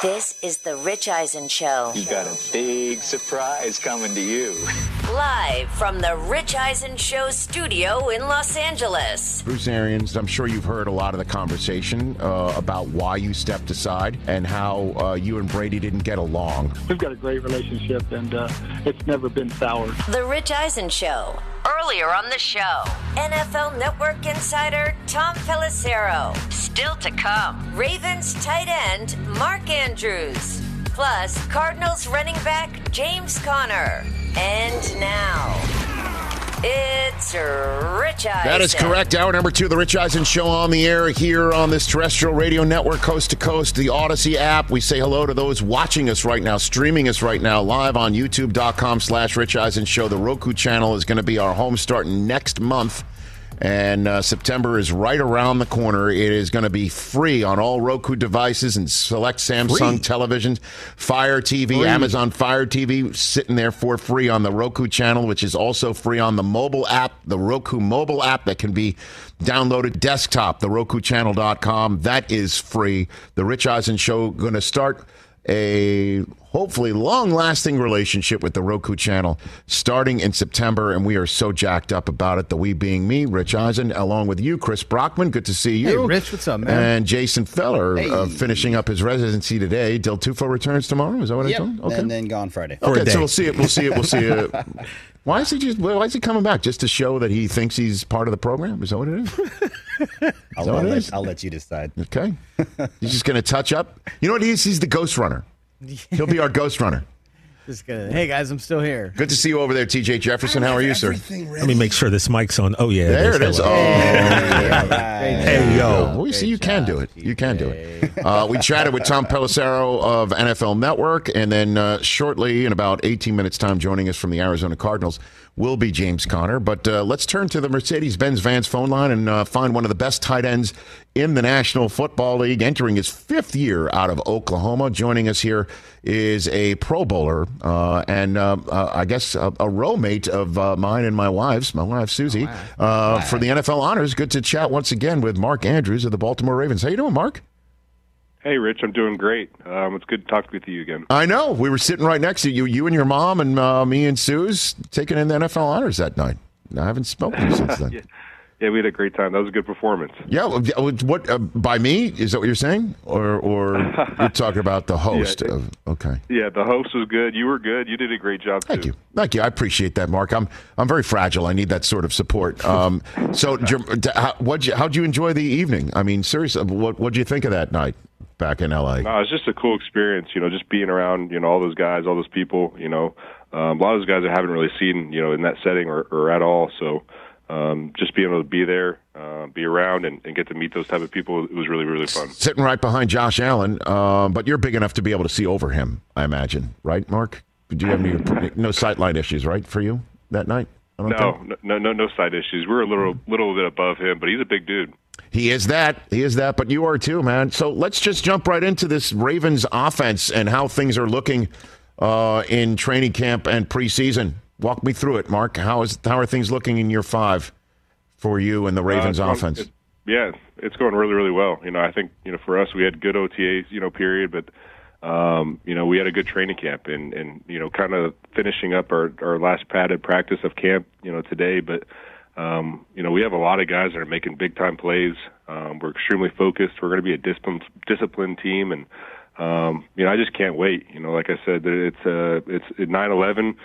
This is the Rich Eisen Show. You got a big surprise coming to you. Live from the Rich Eisen Show studio in Los Angeles. Bruce Arians, I'm sure you've heard a lot of the conversation uh, about why you stepped aside and how uh, you and Brady didn't get along. We've got a great relationship, and uh, it's never been soured. The Rich Eisen Show. Earlier on the show, NFL Network insider Tom Pelissero. Still to come, Ravens tight end Mark Andrews. Plus, Cardinals running back James Conner. And now, it's Rich Eisen. That is correct. Hour number two, the Rich Eisen Show on the air here on this terrestrial radio network, coast to coast, the Odyssey app. We say hello to those watching us right now, streaming us right now, live on youtube.com slash Rich Eisen Show. The Roku channel is going to be our home starting next month. And uh, September is right around the corner. It is going to be free on all Roku devices and select Samsung televisions, Fire TV, Amazon Fire TV, sitting there for free on the Roku channel, which is also free on the mobile app, the Roku mobile app that can be downloaded desktop, the RokuChannel.com. That is free. The Rich Eisen Show going to start a hopefully long lasting relationship with the Roku channel starting in September. And we are so jacked up about it. The we being me, Rich Eisen, along with you, Chris Brockman. Good to see you. Hey, Rich, what's up, man? And Jason Feller uh, finishing up his residency today. Del Tufo returns tomorrow. Is that what I Yep, told? Okay. and then gone Friday. Okay, so we'll see it. We'll see it. We'll see it. Why is he just? Why is he coming back? Just to show that he thinks he's part of the program? Is that what it is? I'll, I'll it let, is? I'll let you decide. Okay. He's just going to touch up. You know what he is? He's the ghost runner. He'll be our ghost runner. Just gonna, hey guys, I'm still here. Good to see you over there, TJ Jefferson. How are you, sir? Let me make sure this mic's on. Oh yeah, There it is. Oh, Hello. Hey yo, well, you see, you can do it. You can do it. Uh, we chatted with Tom Pelissero of NFL Network, and then uh, shortly, in about 18 minutes' time, joining us from the Arizona Cardinals will be James Conner. But uh, let's turn to the Mercedes-Benz Vans phone line and uh, find one of the best tight ends in the National Football League, entering his fifth year out of Oklahoma. Joining us here is a Pro Bowler uh, and uh, uh, I guess a, a roommate of uh, mine and my wife's, my wife Susie, uh, for the NFL honors. Good to chat once again with Mark Andrews of the Baltimore Ravens. How you doing, Mark? Hey, Rich, I'm doing great. Um, it's good to talk with you again. I know we were sitting right next to you, you and your mom, and uh, me and Sue's taking in the NFL honors that night. I haven't spoken to you since then. Yeah. Yeah, we had a great time. That was a good performance. Yeah, what uh, by me is that what you're saying, or or you're talking about the host Yeah. of? Okay, Yeah, the host was good. You were good. You did a great job thank too. you, thank you. I appreciate that, Mark. I'm I'm very fragile. I need that sort of support. Um, so, you, how'd you enjoy the evening? I mean, seriously, what what'd you think of that night back in L.A.? No, it's just a cool experience. You know, just being around you know all those guys, all those people. You know, um, a lot of those guys I haven't really seen you know in that setting or, or at all. So. Um, just being able to be there, uh, be around, and, and get to meet those type of people, it was really, really fun. Sitting right behind Josh Allen, um, but you're big enough to be able to see over him, I imagine, right, Mark? Do you have any no sightline issues, right, for you that night? I don't No, think? no, no, no side issues. We're a little, little bit above him, but he's a big dude. He is that. He is that, but you are too, man. So let's just jump right into this Ravens offense and how things are looking uh, in training camp and preseason. Walk me through it, Mark. How is how are things looking in year five for you and the Ravens Uh, offense? it- yeah, it's going really, really well. You know, I think you know for us we had good OTAs, you know, period, but um, you know we had a good training camp and and you know kind of finishing up our our last padded practice of camp, you know, today, but. Um, you know, we have a lot of guys that are making big time plays. Um, we're extremely focused. We're going to be a disciplined, disciplined team, and um, you know, I just can't wait. You know, like I said, it's uh, it's at 9/11.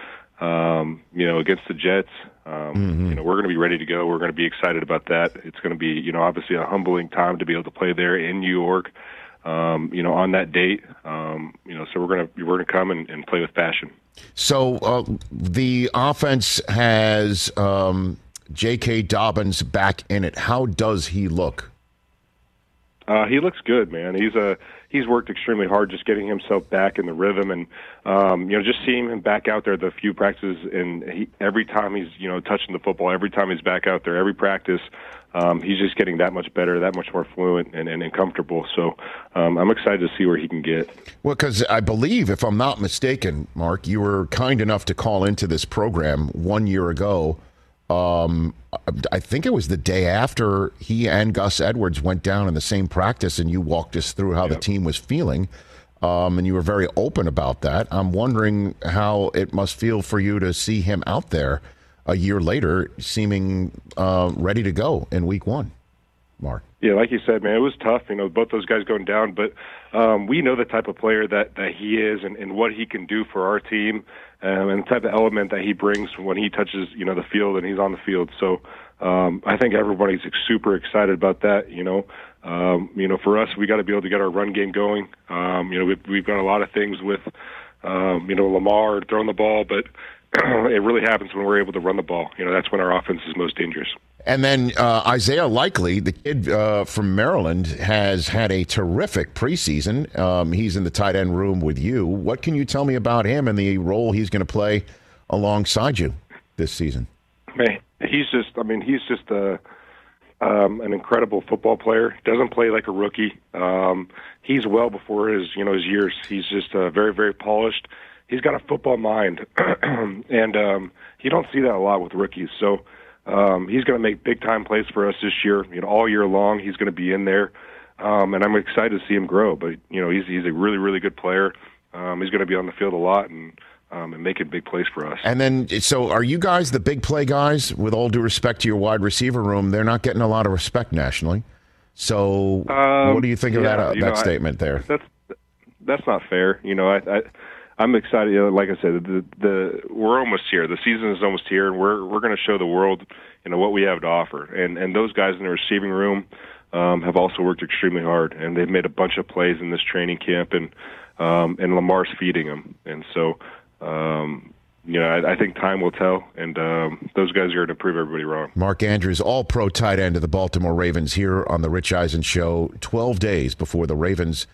Um, you know, against the Jets. Um, You know, we're going to be ready to go. We're going to be excited about that. It's going to be, you know, obviously a humbling time to be able to play there in New York. Um, you know, on that date. Um, you know, so we're going to we're going to come and, and play with passion. So uh, the offense has um, J.K. Dobbins back in it. How does he look? Uh, he looks good, man. He's a he's worked extremely hard just getting himself back in the rhythm, and um, you know, just seeing him back out there the few practices, and he, every time he's you know touching the football, every time he's back out there, every practice, um, he's just getting that much better, that much more fluent and, and, and comfortable. So um, I'm excited to see where he can get. Well, because I believe, if I'm not mistaken, Mark, you were kind enough to call into this program one year ago. Um, I think it was the day after he and Gus Edwards went down in the same practice, and you walked us through how the team was feeling. um, and you were very open about that. I'm wondering how it must feel for you to see him out there a year later, seeming uh, ready to go in Week One. Mark. Yeah, like you said, man, it was tough. You know, both those guys going down, but um, we know the type of player that that he is and, and what he can do for our team, um, and the type of element that he brings when he touches you know the field and he's on the field. So um, I think everybody's super excited about that. You know, um, you know, for us, we got to be able to get our run game going. Um, you know, we've, we've got a lot of things with, um, you know, Lamar throwing the ball, but it really happens when we're able to run the ball. You know, that's when our offense is most dangerous. And then uh, Isaiah Likely, the kid uh, from Maryland, has had a terrific preseason. Um, he's in the tight end room with you. What can you tell me about him and the role he's going to play alongside you this season? Man, he's just, I mean, he's just a, um, an incredible football player. Doesn't play like a rookie. Um, he's well before his, you know, his years. He's just uh, very, very polished. He's got a football mind, and um, you don't see that a lot with rookies. So um, he's going to make big time plays for us this year. You know, all year long, he's going to be in there, um, and I'm excited to see him grow. But you know, he's he's a really, really good player. Um, he's going to be on the field a lot, and um, and making big plays for us. And then, so are you guys the big play guys? With all due respect to your wide receiver room, they're not getting a lot of respect nationally. So, Um, what do you think of yeah, that uh, that know, I- statement there? That's that's not fair. You know, I, I I'm excited. Like I said, the the we're almost here. The season is almost here, and we're we're going to show the world, you know, what we have to offer. And and those guys in the receiving room um, have also worked extremely hard, and they've made a bunch of plays in this training camp, and um, and Lamar's feeding them. And so, um, you know, I, I think time will tell, and um, those guys are going to prove everybody wrong. Mark Andrews, all pro tight end of the Baltimore Ravens, here on the Rich Eisen Show, 12 days before the Ravens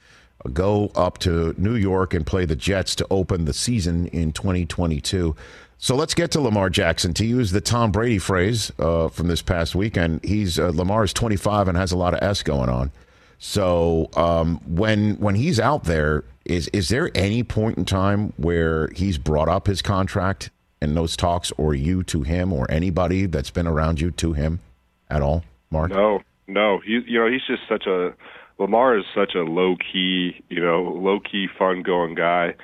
go up to New York and play the Jets to open the season in 2022. So let's get to Lamar Jackson. To use the Tom Brady phrase uh, from this past weekend, he's uh, Lamar is 25 and has a lot of S going on. So um, when when he's out there, is is there any point in time where he's brought up his contract in those talks, or you to him, or anybody that's been around you to him at all, Mark? No, no. He, you know, he's just such a Lamar is such a low key, you know, low key, fun going guy.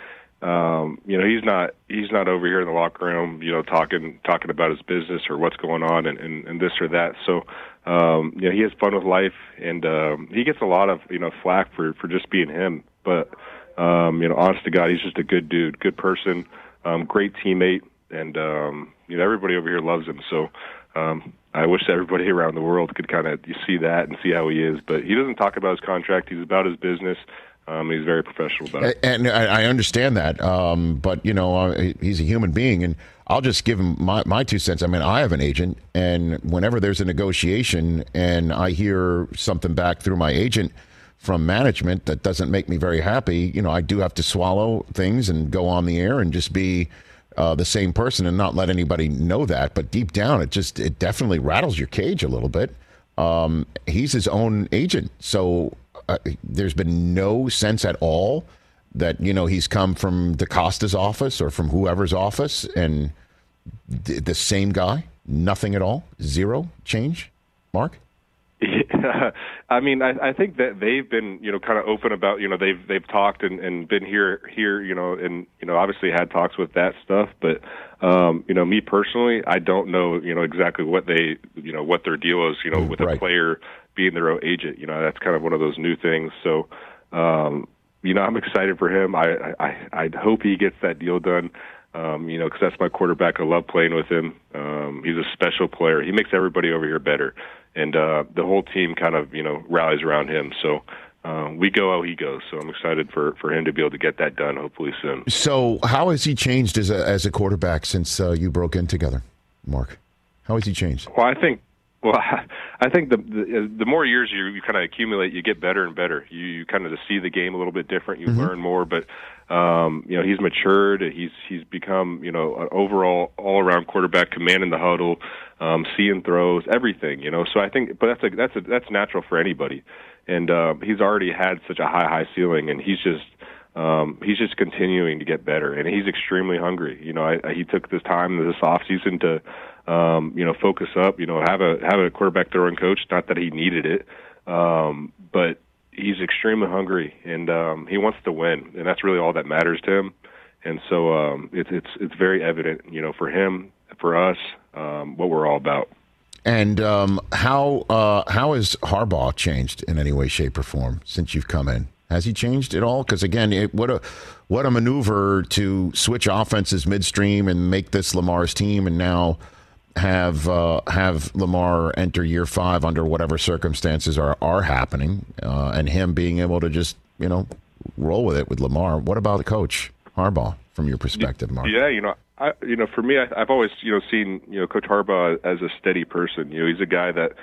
Um, you know, he's not he's not over here in the locker room, you know, talking talking about his business or what's going on and, and, and this or that. So, um, you know, he has fun with life, and um, he gets a lot of you know flack for for just being him. But um, you know, honest to God, he's just a good dude, good person, um, great teammate, and um, you know, everybody over here loves him. So. Um, I wish everybody around the world could kind of see that and see how he is. But he doesn't talk about his contract. He's about his business. Um, he's very professional about it. And I understand that, um, but you know uh, he's a human being, and I'll just give him my, my two cents. I mean, I have an agent, and whenever there's a negotiation, and I hear something back through my agent from management that doesn't make me very happy, you know, I do have to swallow things and go on the air and just be uh, the same person and not let anybody know that. But deep down, it just it definitely rattles your cage a little bit. Um, he's his own agent, so uh, there's been no sense at all that you know he's come from DeCosta's office or from whoever's office and th- the same guy. Nothing at all. Zero change. Mark. I mean, I, I think that they've been, you know, kind of open about, you know, they've they've talked and, and been here here, you know, and you know, obviously had talks with that stuff. But, um, you know, me personally, I don't know, you know, exactly what they, you know, what their deal is, you know, with Right. a player being their own agent. You know, that's kind of one of those new things. So, um, you know, I'm excited for him. I I I hope he gets that deal done. Um, you know, because that's my quarterback. I love playing with him. Um, he's a special player. He makes everybody over here better, and uh, the whole team kind of you know rallies around him. So uh, we go how he goes. So I'm excited for for him to be able to get that done hopefully soon. So how has he changed as a as a quarterback since uh, you broke in together, Mark? How has he changed? Well, I think. Well, I think the the, the more years you, you kind of accumulate, you get better and better. You, you kind of see the game a little bit different. You learn more, but um, you know he's matured. He's he's become you know an overall all around quarterback, commanding the huddle, um, seeing throws, everything. You know, so I think, but that's a that's a that's natural for anybody. And uh, he's already had such a high high ceiling, and he's just um, he's just continuing to get better, and he's extremely hungry. You know, I, I, he took this time this off season to, um, you know, focus up. You know, have a have a quarterback throwing coach. Not that he needed it, um, but he's extremely hungry and um, he wants to win, and that's really all that matters to him. And so um, it's it's it's very evident, you know, for him, for us, um, what we're all about. And um, how uh, how has Harbaugh changed in any way, shape, or form since you've come in? Has he changed at all? Because again, it, what a what a maneuver to switch offenses midstream and make this Lamar's team, and now have uh, have Lamar enter year five under whatever circumstances are are happening, uh, and him being able to just you know roll with it with Lamar. What about the coach Harbaugh from your perspective, Mark? Yeah, you know, I you know, for me, I, I've always you know seen you know Coach Harbaugh as a steady person. You know, he's a guy that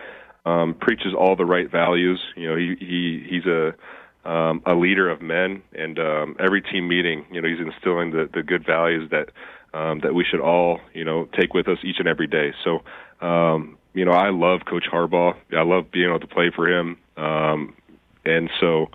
um, preaches all the right values. You know, he he he's a um, a leader of men, and um, every team meeting, you know, he's instilling the the good values that um, that we should all you know take with us each and every day. So. Um, you know, I love Coach Harbaugh. I love being able to play for him. Um, and so,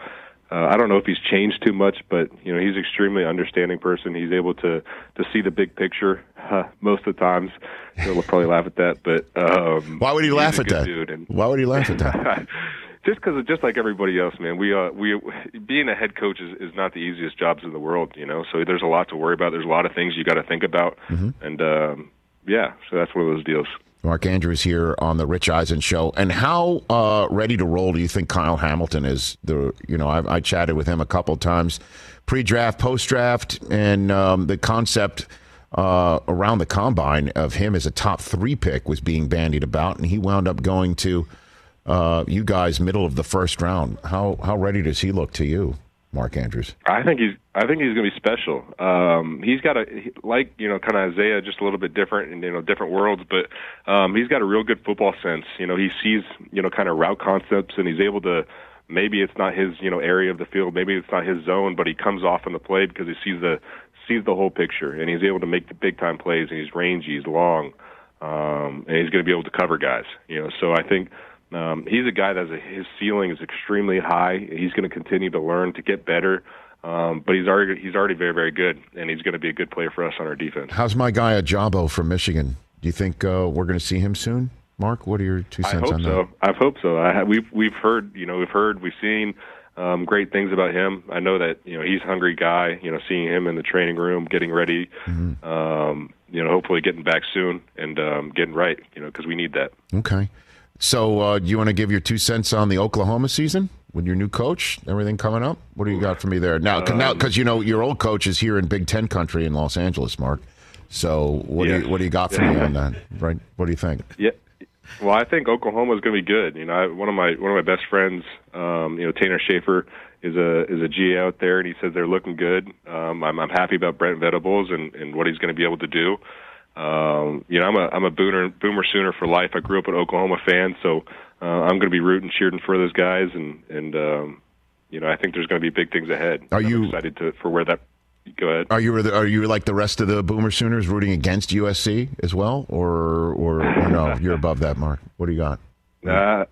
uh, I don't know if he's changed too much, but you know he's extremely understanding person. He's able to to see the big picture uh, most of the times. He'll probably laugh at that, but um, why would he laugh at that? Dude, and, why would he laugh at that? just because, just like everybody else, man. We uh, we being a head coach is, is not the easiest jobs in the world, you know. So there's a lot to worry about. There's a lot of things you got to think about, mm-hmm. and um, yeah, so that's one of those deals. Mark Andrews here on the Rich Eisen show. And how uh, ready to roll do you think Kyle Hamilton is? The you know I, I chatted with him a couple times, pre-draft, post-draft, and um, the concept uh, around the combine of him as a top three pick was being bandied about, and he wound up going to uh, you guys middle of the first round. How how ready does he look to you? Mark Andrews? I think he's. I think he's going to be special. Um, he's got a like you know, kind of Isaiah, just a little bit different in you know different worlds, but um, he's got a real good football sense. You know, he sees you know kind of route concepts, and he's able to. Maybe it's not his you know area of the field, maybe it's not his zone, but he comes off on the play because he sees the sees the whole picture, and he's able to make the big time plays, and he's rangy, he's long, um, and he's going to be able to cover guys. You know, so I think um, he's a guy that his ceiling is extremely high. He's going to continue to learn to get better. Um, but he's already he's already very very good, and he's going to be a good player for us on our defense. How's my guy Ojabo from Michigan? Do you think uh, we're going to see him soon, Mark? What are your two cents I hope on so. that? I hope so. I, we've we've heard you know we've heard we've seen um, great things about him. I know that you know he's a hungry guy. You know, seeing him in the training room, getting ready, mm-hmm. um, you know, hopefully getting back soon and um, getting right. You know, because we need that. Okay. So, uh, do you want to give your two cents on the Oklahoma season with your new coach? Everything coming up? What do you got for me there now? Cause, now, because you know your old coach is here in Big Ten country in Los Angeles, Mark. So, what Yeah. do you what do you got for me on that? Right? What do you think? Yeah. Well, I think Oklahoma is going to be good. You know, I, one of my one of my best friends, um, you know, Tanner Schaefer is a is a GA out there, and he says they're looking good. Um, I'm I'm happy about Brent Venables and and what he's going to be able to do. Um, you know, I'm a I'm a boomer boomer sooner for life. I grew up an Oklahoma fan, so uh, I'm going to be rooting, cheering for those guys, and and um, you know, I think there's going to be big things ahead. Are I'm you- excited to for where that? Go ahead. Are you are you like the rest of the Boomer Sooners rooting against USC as well, or or, or no? You're above that, Mark. What do you got? Uh,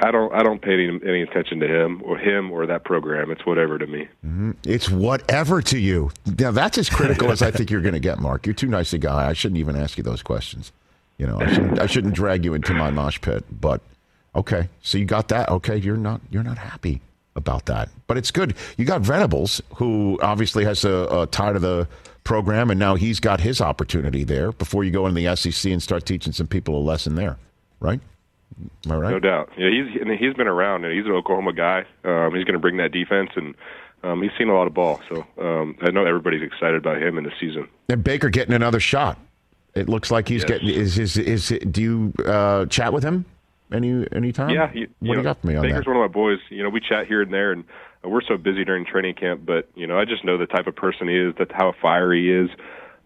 I don't I don't pay any, any attention to him or him or that program. It's whatever to me. Mm-hmm. It's whatever to you. Now that's as critical as I think you're going to get, Mark. You're too nice a guy. I shouldn't even ask you those questions. You know, I shouldn't, I shouldn't drag you into my mosh pit. But okay, so you got that. Okay, you're not you're not happy about that, but it's good. You got Venables, who obviously has a, a tie to the program, and now he's got his opportunity there. Before you go into the SEC and start teaching some people a lesson there, right? Am I right? No doubt. Yeah, he's and he's been around and he's an Oklahoma guy. Um, he's going to bring that defense and um, he's seen a lot of ball. So um, I know everybody's excited about him in the season. And Baker getting another shot. It looks like he's Yes. getting. Is is is? Do you uh, chat with him any any time? Yeah, you, what do you got for me on Baker's that? one of my boys. You know, we chat here and there, and we're so busy during training camp. But you know, I just know the type of person he is, that how fiery he is.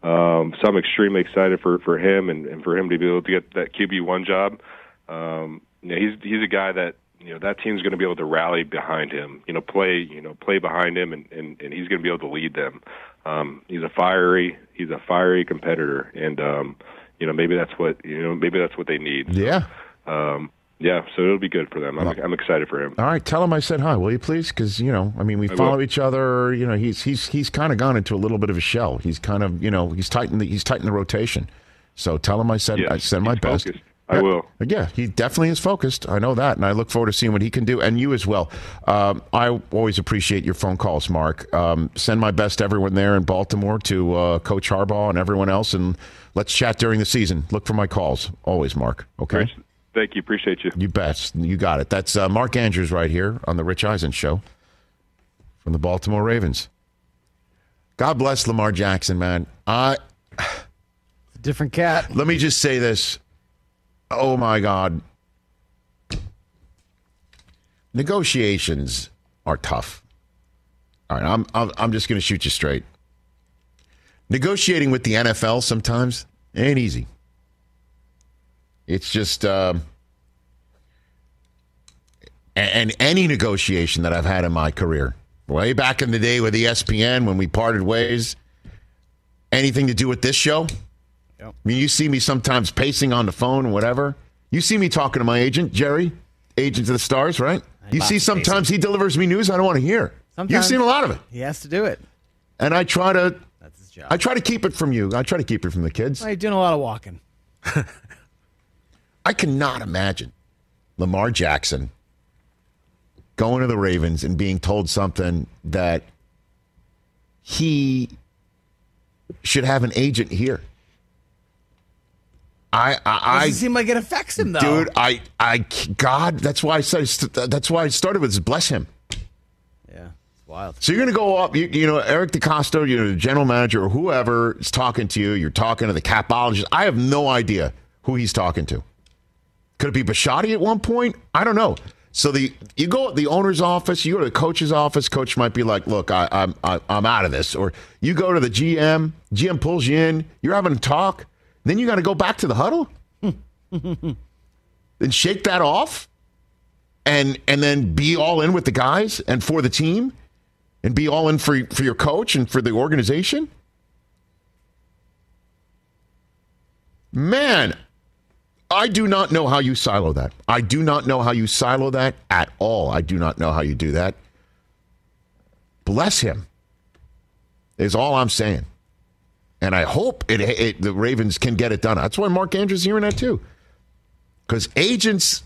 Um, so I'm extremely excited for for him and, and for him to be able to get that QB one job. Um, you know, he's he's a guy that you know that team's going to be able to rally behind him. You know, play you know play behind him, and and, and he's going to be able to lead them. Um, he's a fiery he's a fiery competitor, and um, you know maybe that's what you know maybe that's what they need. Yeah. Um, yeah, so it'll be good for them. I'm, I'm excited for him. All right, tell him I said hi, will you please? Because you know, I mean, we I follow will. each other. You know, he's he's he's kind of gone into a little bit of a shell. He's kind of you know he's tightened the, he's tightened the rotation. So tell him I said Yes, I said my he's best. Focused. I will. Yeah, he definitely is focused. I know that, and I look forward to seeing what he can do, and you as well. Um, I always appreciate your phone calls, Mark. Um, send my best to everyone there in Baltimore, to uh, Coach Harbaugh and everyone else, and let's chat during the season. Look for my calls, always, Mark. Okay. Thank you. Appreciate you. You bet. You got it. That's uh, Mark Andrews right here on the Rich Eisen Show from the Baltimore Ravens. God bless Lamar Jackson, man. I Different cat. let me just say this. Oh my God. Negotiations are tough. All right, I'm I'm, I'm just going to shoot you straight. Negotiating with the NFL sometimes ain't easy. It's just, um, and any negotiation that I've had in my career, way back in the day with ESPN when we parted ways, anything to do with this show. I mean, you see me sometimes pacing on the phone, whatever. You see me talking to my agent, Jerry, agent of the stars, right? You see sometimes he delivers me news I don't want to hear. You've seen a lot of it. He has to do it. And I try to That's his job. I try to keep it from you. I try to keep it from the kids. You're doing a lot of walking. I cannot imagine Lamar Jackson going to the Ravens and being told something that he should have an agent here. I, I, Doesn't I seem like it affects him though. dude, I, I, God, that's why I said, that's why I started with bless him. Yeah, it's wild. So you're going to go up, you, you know, Eric DeCosta, you know, the general manager or whoever is talking to you. You're talking to the capologist. I have no idea who he's talking to. Could it be Bisciotti at one point? I don't know. So the you go to the owner's office, you go to the coach's office. Coach might be like, "Look, I, I'm I, I'm out of this." Or you go to the GM. GM pulls you in. You're having a talk. Then you got to go back to the huddle. then shake that off, and and then be all in with the guys and for the team and be all in for for your coach and for the organization? Man, I do not know how you silo that. I do not know how you silo that at all. I do not know how you do that. Bless him. Is all I'm saying. And I hope it, it the Ravens can get it done. That's why Mark Andrews is hearing that too. Because agents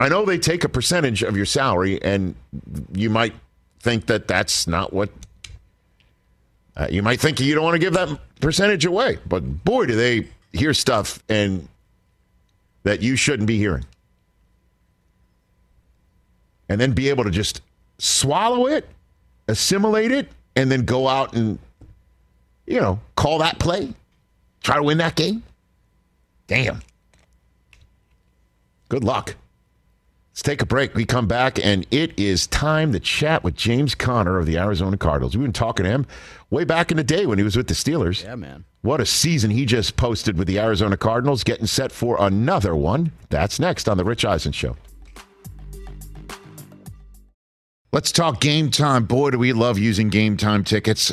I know they take a percentage of your salary, and you might think that that's not what. Uh, you might think you don't want to give that percentage away, but boy, do they hear stuff and that you shouldn't be hearing, and then be able to just swallow it, assimilate it, and then go out and you know call that play, try to win that game. Damn. Good luck. Let's take a break. We come back, and it is time to chat with James Conner of the Arizona Cardinals. We've been talking to him way back in the day when he was with the Steelers. Yeah, man. What a season he just posted with the Arizona Cardinals, getting set for another one. That's next on The Rich Eisen Show. Let's talk game time. Boy, do we love using game time tickets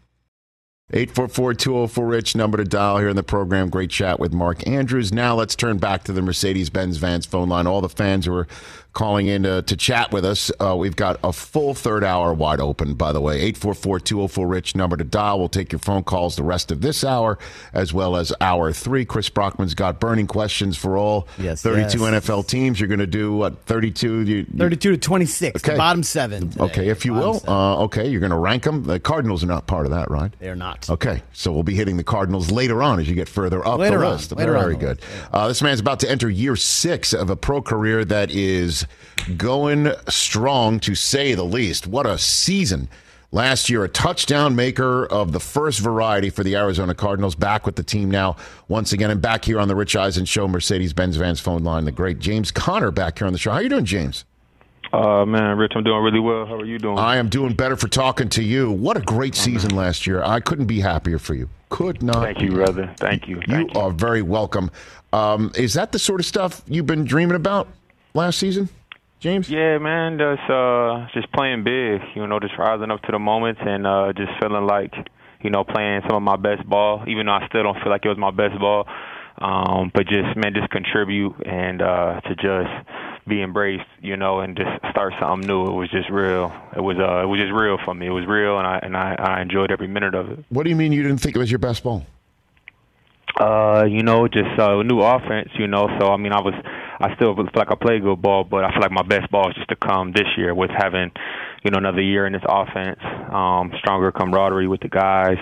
844-204-RICH, number to dial here in the program. Great chat with Mark Andrews. Now let's turn back to the Mercedes-Benz Vans phone line. All the fans who are calling in to, to chat with us. Uh, we've got a full third hour wide open, by the way. 844-204-RICH, number to dial. We'll take your phone calls the rest of this hour, as well as hour three. Chris Brockman's got burning questions for all Yes, 32 yes. NFL teams. You're going to do, what, 32? You, you- 32 to 26. Okay. Bottom seven. today. Okay, if you Bottom will. Uh, okay, you're going to rank them. The Cardinals are not part of that, right? They're not. Okay, so we'll be hitting the Cardinals later on as you get further up Later the on, list. on Very the good. Uh, this man's about to enter year six of a pro career that is going strong, to say the least. What a season! Last year, a touchdown maker of the first variety for the Arizona Cardinals. Back with the team now, once again, and back here on the Rich Eisen Show, Mercedes-Benz Vans phone line. The great James Conner back here on the show. How you doing, James? Uh, man, Rich, I'm doing really well. How are you doing? I am doing better for talking to you. What a great season last year. I couldn't be happier for you. Could not. Thank you, brother. Thank you. You you. are very welcome. Um, is that the sort of stuff you've been dreaming about last season, James? Yeah, man, just uh, just playing big. You know, just rising up to the moments and uh, just feeling like, you know, playing some of my best ball. Even though I still don't feel like it was my best ball, um, but just man, just contribute and uh, to just be embraced. You know, and just start something new. It was just real. It was uh, it was just real for me. It was real, and I and I, I enjoyed every minute of it. What do you mean you didn't think it was your best ball? Uh, you know, just uh, a new offense. You know, so I mean, I was, I still feel like I play good ball, but I feel like my best ball is just to come this year with having, you know, another year in this offense, um, stronger camaraderie with the guys.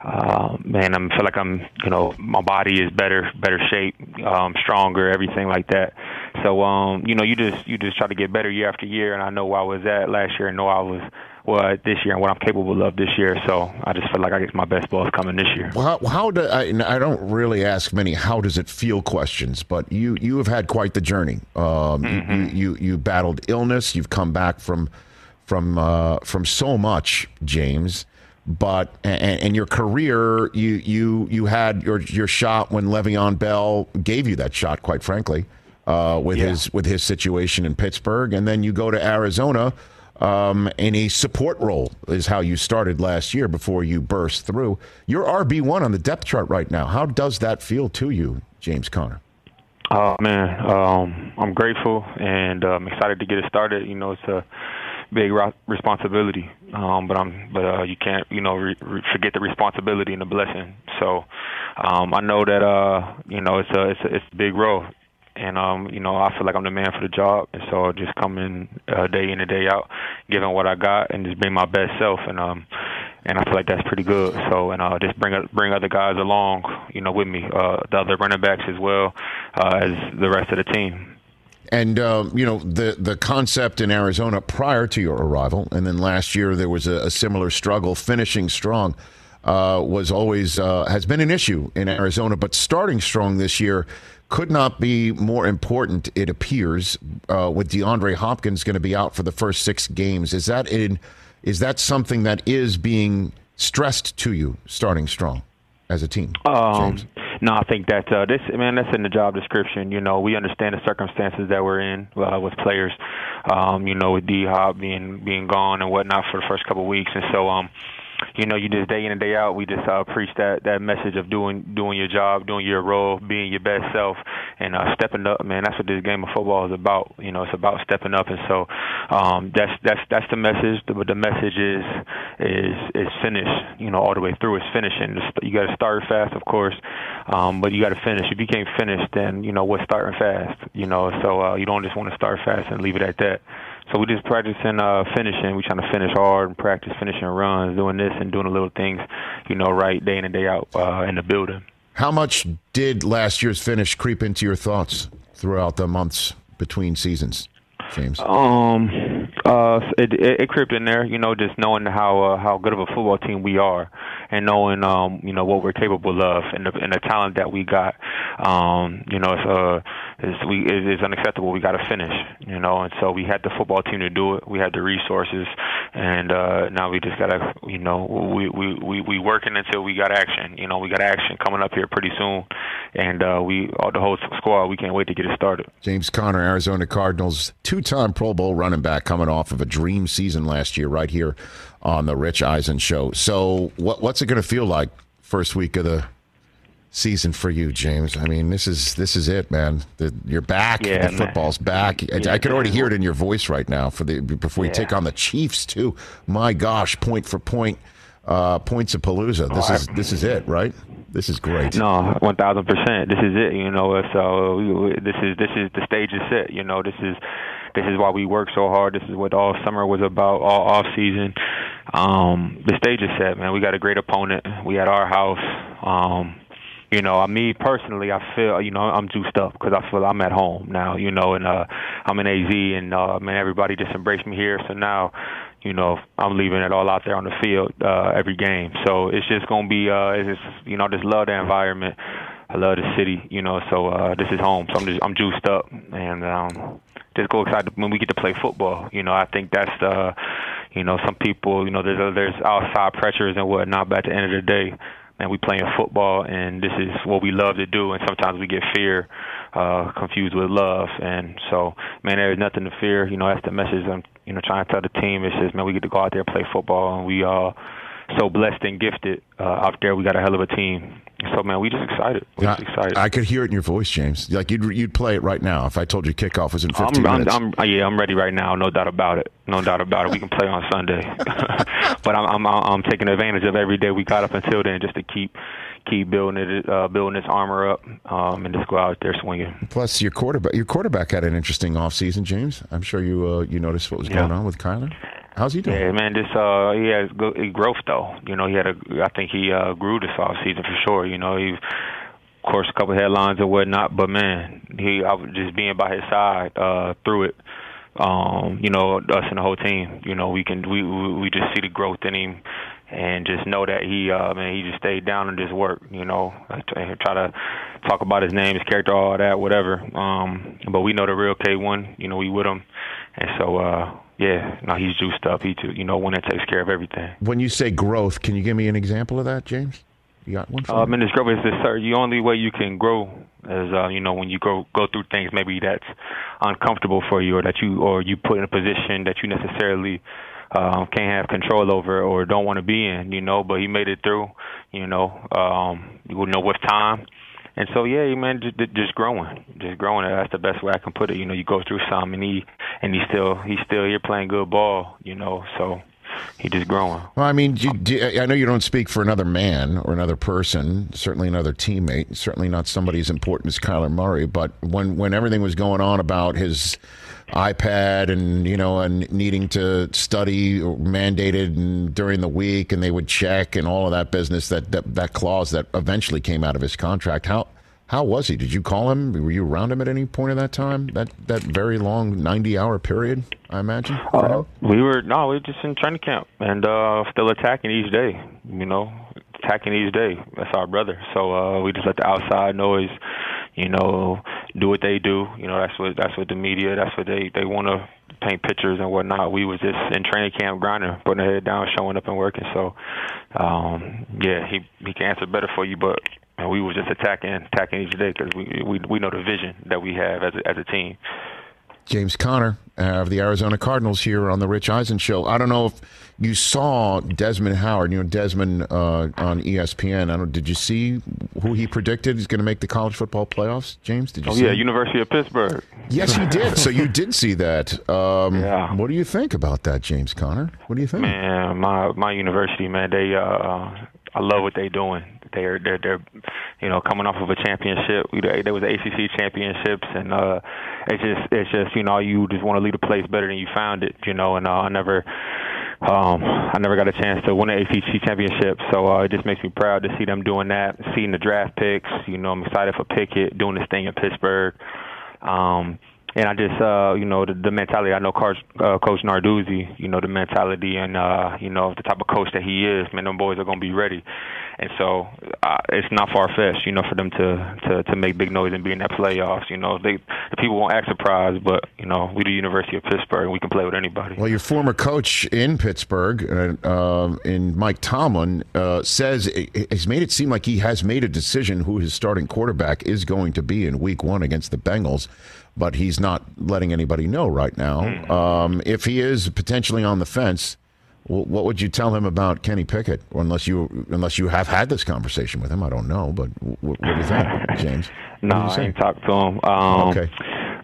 Uh, man, I feel like I'm, you know, my body is better, better shape, um, stronger, everything like that. So, um, you know, you just you just try to get better year after year, and I know where I was at last year, and know I was well this year, and what I'm capable of this year. So, I just feel like I guess my best ball is coming this year. Well, how, how do I, I don't really ask many how does it feel questions, but you you have had quite the journey. Um, you, you, you you battled illness. You've come back from from uh, from so much, James. But and, and your career, you you you had your your shot when Le'Veon Bell gave you that shot. Quite frankly, uh, with Yeah. his with his situation in Pittsburgh, and then you go to Arizona um, in a support role is how you started last year before you burst through. You're RB one on the depth chart right now. How does that feel to you, James Conner? Oh man, um, I'm grateful and I'm excited to get it started. You know, it's a big responsibility, um, but I'm but uh, you can't you know re- re- forget the responsibility and the blessing. So um, I know that uh, you know it's a it's a, it's a big role, and um, you know I feel like I'm the man for the job, and so just come in uh, day in and day out, giving what I got, and just being my best self, and um, and I feel like that's pretty good. So, and uh, just bring bring other guys along, you know, with me, uh, the other running backs as well uh, as the rest of the team. And um, you know the the concept in Arizona prior to your arrival, and then last year there was a, a similar struggle. Finishing strong uh, was always uh, has been an issue in Arizona, but starting strong this year could not be more important. It appears uh, with DeAndre Hopkins going to be out for the first six games. Is that in? Is that something that is being stressed to you starting strong as a team? Um, no, I think that uh, this man, that's in the job description. You know, we understand the circumstances that we're in uh, with players. Um, you know, with D Hop being being gone and whatnot for the first couple of weeks, and so um, you know, you just day in and day out, we just uh, preach that that message of doing doing your job, doing your role, being your best self, and uh, stepping up. Man, that's what this game of football is about. You know, it's about stepping up, and so um, that's that's that's the message. But the message is is is finish. You know, all the way through. It's finishing. You got to start fast, of course, um, but you got to finish. If you can't finish, then you know what's starting fast. You know, so uh, you don't just want to start fast and leave it at that. So we're just practicing uh, finishing. We're trying to finish hard and practice finishing runs, doing this and doing the little things, you know, right day in and day out uh, in the building. How much did last year's finish creep into your thoughts throughout the months between seasons, James? Um, uh, it, it, it crept in there, you know, just knowing how uh, how good of a football team we are, and knowing um, you know what we're capable of and the, and the talent that we got. Um, you know, it's, uh, it's we it is unacceptable. We got to finish. You know, and so we had the football team to do it. We had the resources, and uh, now we just gotta you know we we we we working until we got action. You know, we got action coming up here pretty soon, and uh, we all the whole squad. We can't wait to get it started. James Conner, Arizona Cardinals, two-time Pro Bowl running back, coming off of a dream season last year, right here on the Rich Eisen show. So, what, what's it going to feel like first week of the season for you, James? I mean, this is this is it, man. The, you're back. Yeah, the man. football's back. I, Yeah, I could already hear it in your voice right now. For the before you Yeah. take on the Chiefs too. My gosh, point for point, uh, points of Palooza. This is this is it, right? This is great. No, one thousand percent. This is it. You know, so we, this is this is the stage is set. You know, this is this is why we work so hard. This is what all summer was about, all off season. Um, the stage is set, man. We got a great opponent. We at our house. Um, you know, I me personally, I feel you know I'm juiced up because I feel I'm at home now. You know, and uh, I'm in AZ, and uh, man, everybody just embraced me here. So now, you know, I'm leaving it all out there on the field uh, every game. So it's just gonna be, uh, it's just, you know, just love the environment. I love the city, you know. So uh, this is home. So I'm just I'm juiced up, and um, just go excited when we get to play football. You know, I think that's uh, you know, some people, you know, there's there's outside pressures and whatnot, but at the end of the day, man, we playing football, and this is what we love to do. And sometimes we get fear uh, confused with love, and so, man, there's nothing to fear. You know, that's the message I'm, you know, trying to tell the team. It's just, man, we get to go out there and play football, and we are so blessed and gifted uh, out there. We got a hell of a team. So, man, we just excited. We just excited. I, I could hear it in your voice, James. Like you'd you'd play it right now if I told you kickoff was in 15 I'm, I'm, minutes. I'm, uh, yeah, I'm ready right now. No doubt about it. No doubt about it. We can play on Sunday, but I'm, I'm, I'm taking advantage of every day we got up until then just to keep, keep building it, uh, building this armor up, um, and just go out there swinging. Plus, your quarterback your quarterback had an interesting offseason, James. I'm sure you uh, you noticed what was going on with Kyler. How's he doing? Yeah, man, this uh, he has growth though. You know, he had a, I think he uh, grew this off season for sure. You know, he, of course, a couple headlines and whatnot, but man, he I was just being by his side uh, through it. Um, you know, us and the whole team. You know, we can we we just see the growth in him, and just know that he uh, man, he just stayed down and just worked. You know, try to talk about his name, his character, all that, whatever. Um, but we know the real K1. You know, we with him, and so. uh yeah, no, he's juiced up. He, you know, one that takes care of everything. When you say growth, can you give me an example of that, James? You got one for Um, me? and this growth is this, sir. The only way you can grow is, uh, you know, when you go go through things maybe that's uncomfortable for you, or that you or you put in a position that you necessarily um, can't have control over or don't want to be in. You know, but he made it through. You know, um, you would know with time. And so yeah, man, just, just growing, just growing. That's the best way I can put it. You know, you go through some, and he and he's still he's still here playing good ball. You know, so he just growing. Well, I mean, do, do, I know you don't speak for another man or another person, certainly another teammate, certainly not somebody as important as Kyler Murray. But when when everything was going on about his iPad and you know and needing to study mandated and during the week, and they would check and all of that business, that that, that clause that eventually came out of his contract, how. How was he? Did you call him? Were you around him at any point of that time? That that very long ninety hour period, I imagine. Uh, we were no, we were just in training camp and uh still attacking each day. You know, attacking each day. That's our brother. So uh we just let the outside noise, you know, do what they do. You know, that's what that's what the media. That's what they they want to paint pictures and whatnot. We was just in training camp grinding, putting our head down, showing up and working. So, um yeah, he he can answer better for you, but. And we was just attacking, attacking each day because we, we we know the vision that we have as a, as a team. James Conner uh, of the Arizona Cardinals here on the Rich Eisen Show. I don't know if you saw Desmond Howard. You know Desmond uh, on ESPN. I don't. Did you see who he predicted is going to make the college football playoffs? James, did you? Oh see yeah, him? University of Pittsburgh. Yes, you did. So you did see that. Um, Yeah. What do you think about that, James Conner? What do you think? Man, my my university, man, they uh I love what they're doing. They're they're they're you know coming off of a championship. There was ACC championships, and uh it's just it's just you know you just want to leave the place better than you found it. You know, and uh, I never. Um, I never got a chance to win an ACC championship, so uh, it just makes me proud to see them doing that. Seeing the draft picks, you know, I'm excited for Pickett doing this thing in Pittsburgh. Um, and I just, uh, you know, the, the mentality. I know Coach, uh, Coach Narduzzi. You know, the mentality and uh, you know the type of coach that he is. Man, them boys are gonna be ready. And so uh, it's not far fetched, you know, for them to, to to make big noise and be in that playoffs. You know, they the people won't act surprised, but you know, we the University of Pittsburgh, and we can play with anybody. Well, your former coach in Pittsburgh, uh, uh, in Mike Tomlin, uh, says has made it seem like he has made a decision who his starting quarterback is going to be in Week One against the Bengals but he's not letting anybody know right now. Hmm. Um, if he is potentially on the fence, what would you tell him about Kenny Pickett? Or unless you unless you have had this conversation with him, I don't know. But what, what do you think, James? no, I ain't talked to him. Um, okay.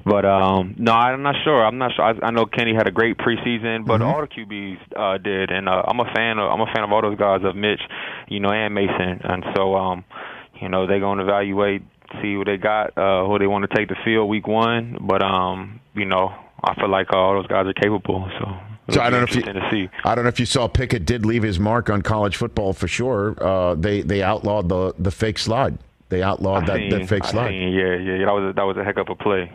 But um, no, I'm not sure. I'm not sure. I, I know Kenny had a great preseason, but Mhm. all the QBs uh, did, and uh, I'm a fan. Of, I'm a fan of all those guys, of Mitch, you know, and Mason, and so um, you know they're going to evaluate, see what they got, uh, who they want to take the field week one. But um, you know, I feel like uh, all those guys are capable. So. So I don't know if you, to see. I don't know if you saw Pickett did leave his mark on college football for sure. Uh, they they outlawed the the fake slide. They outlawed I that, seen- that fake I slide. seen, yeah, yeah, yeah, that was a, that was a heck of a play.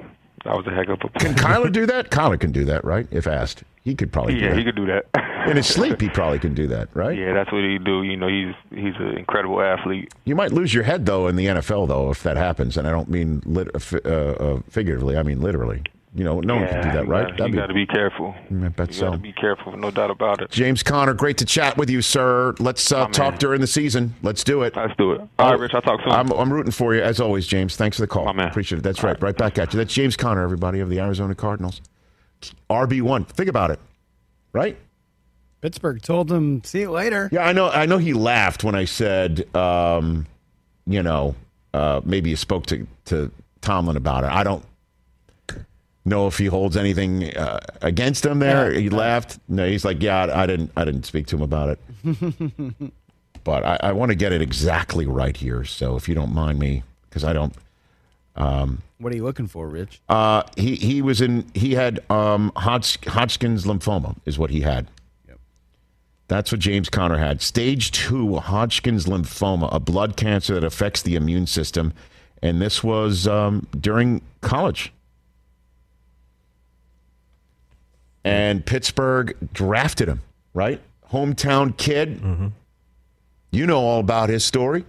That was a heck of a play. Can Kyler do that? Kyler can do that, right? If asked, he could probably do yeah, he could do that. In his sleep, he probably can do that, right? Yeah, that's what he do. You know, he's he's an incredible athlete. You might lose your head though in the NFL though if that happens, and I don't mean lit- uh, uh, uh, figuratively. I mean literally. You know, no one can do that, right? Gotta, That'd you got to be careful. I bet you so. got to be careful, no doubt about it. James Conner, great to chat with you, sir. Let's uh, man. talk during the season. Let's do it. Let's do it. All right, Rich. I'll talk soon. I'm, I'm rooting for you as always, James. Thanks for the call. Appreciate it. That's right. Right back at you. That's James Conner, everybody of the Arizona Cardinals. RB one. Think about it. Right? Pittsburgh told him, "See you later." Yeah, I know. I know he laughed when I said, um, you know, uh, maybe you spoke to to Tomlin about it. I don't know if he holds anything uh, against him. There, he laughed. No, he's like, yeah, I, I didn't. I didn't speak to him about it. But I, I want to get it exactly right here. So if you don't mind me, because I don't. Um, What are you looking for, Rich? uh, he he was in. He had um, Hodg- Hodgkin's lymphoma, is what he had. Yep. That's what James Conner had. Stage two Hodgkin's lymphoma, a blood cancer that affects the immune system, and this was um, during college. And Pittsburgh drafted him. Right, hometown kid. You know all about his story.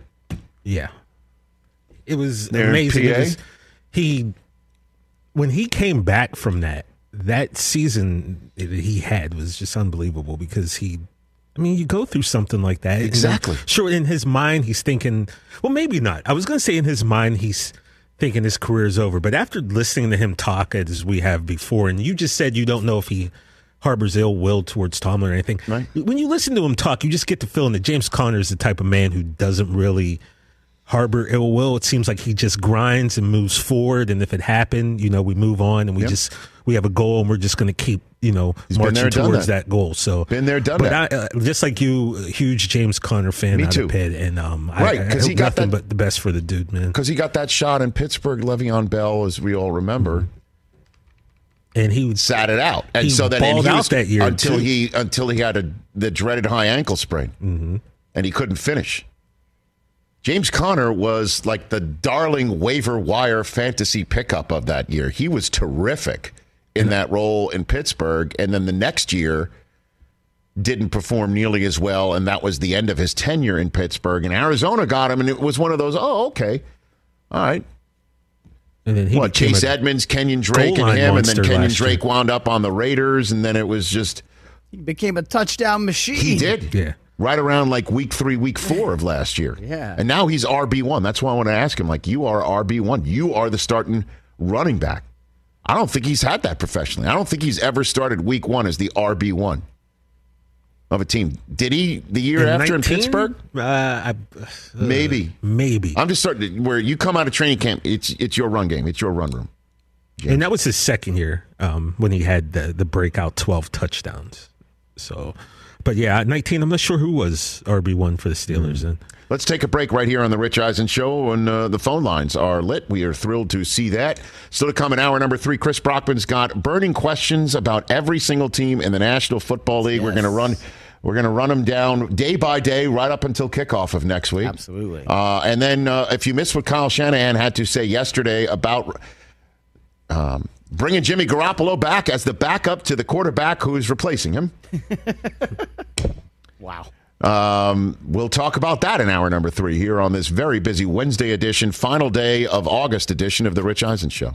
Yeah. It was amazing. It was- he when he came back from that that season that he had was just unbelievable because he I mean, you go through something like that. and Exactly. sure, in his mind, he's thinking, well, maybe not. I was going to say in his mind, he's thinking his career is over. But after listening to him talk as we have before, and you just said you don't know if he harbors ill will towards Tomlin or anything. Right. When you listen to him talk, you just get the feeling that James Conner is the type of man who doesn't really harbor ill will. It seems like he just grinds and moves forward. And if it happened, you know, we move on and we just we have a goal and we're just going to keep you know He's there, marching towards that. that. goal. So Been there, done but that. I, uh, just like you, huge James Conner fan Me out too. of Pitt, and um, I- Right, I, 'cause he got nothing that- but the best for the dude, man. Because he got that shot in Pittsburgh, Le'Veon Bell, as we all remember. And he would sat it out, and so then and he was- that year, until too. he until he had a the dreaded high ankle sprain, mm-hmm. and he couldn't finish. James Conner was like the darling waiver wire fantasy pickup of that year. He was terrific in that role in Pittsburgh, and then the next year didn't perform nearly as well, and that was the end of his tenure in Pittsburgh. And Arizona got him, and it was one of those. Oh, okay, all right. And then he what Chase Edmonds, Kenyon Drake, and him, and then Kenyon last year. Drake wound up on the Raiders, and then it was just He became a touchdown machine. he did, yeah, right around like week three, week four of last year, Yeah. and now he's RB one. That's why I want to ask him, like, you are RB one, you are the starting running back. I don't think he's had that professionally. I don't think he's ever started week one as the RB one of a team. Did he the year In after 19? in Pittsburgh? Uh, I, uh, Maybe, maybe. I'm just starting to, where you come out of training camp. It's it's your run game. It's your run room. And that was his second year um, when he had the, the breakout 12 touchdowns. So, but yeah, at 19, I'm not sure who was RB1 for the Steelers. And Let's take a break right here on the Rich Eisen Show, and uh, the phone lines are lit. We are thrilled to see that. Still to come in hour number three, Chris Brockman's got burning questions about every single team in the National Football League. We're going to run. We're going to run them down day by day, right up until kickoff of next week. Absolutely. Uh, and then, uh, if you missed what Kyle Shanahan had to say yesterday about um, bringing Jimmy Garoppolo back as the backup to the quarterback who is replacing him. Wow. Um, we'll talk about that in hour number three here on this very busy Wednesday edition, final day of August edition of The Rich Eisen Show.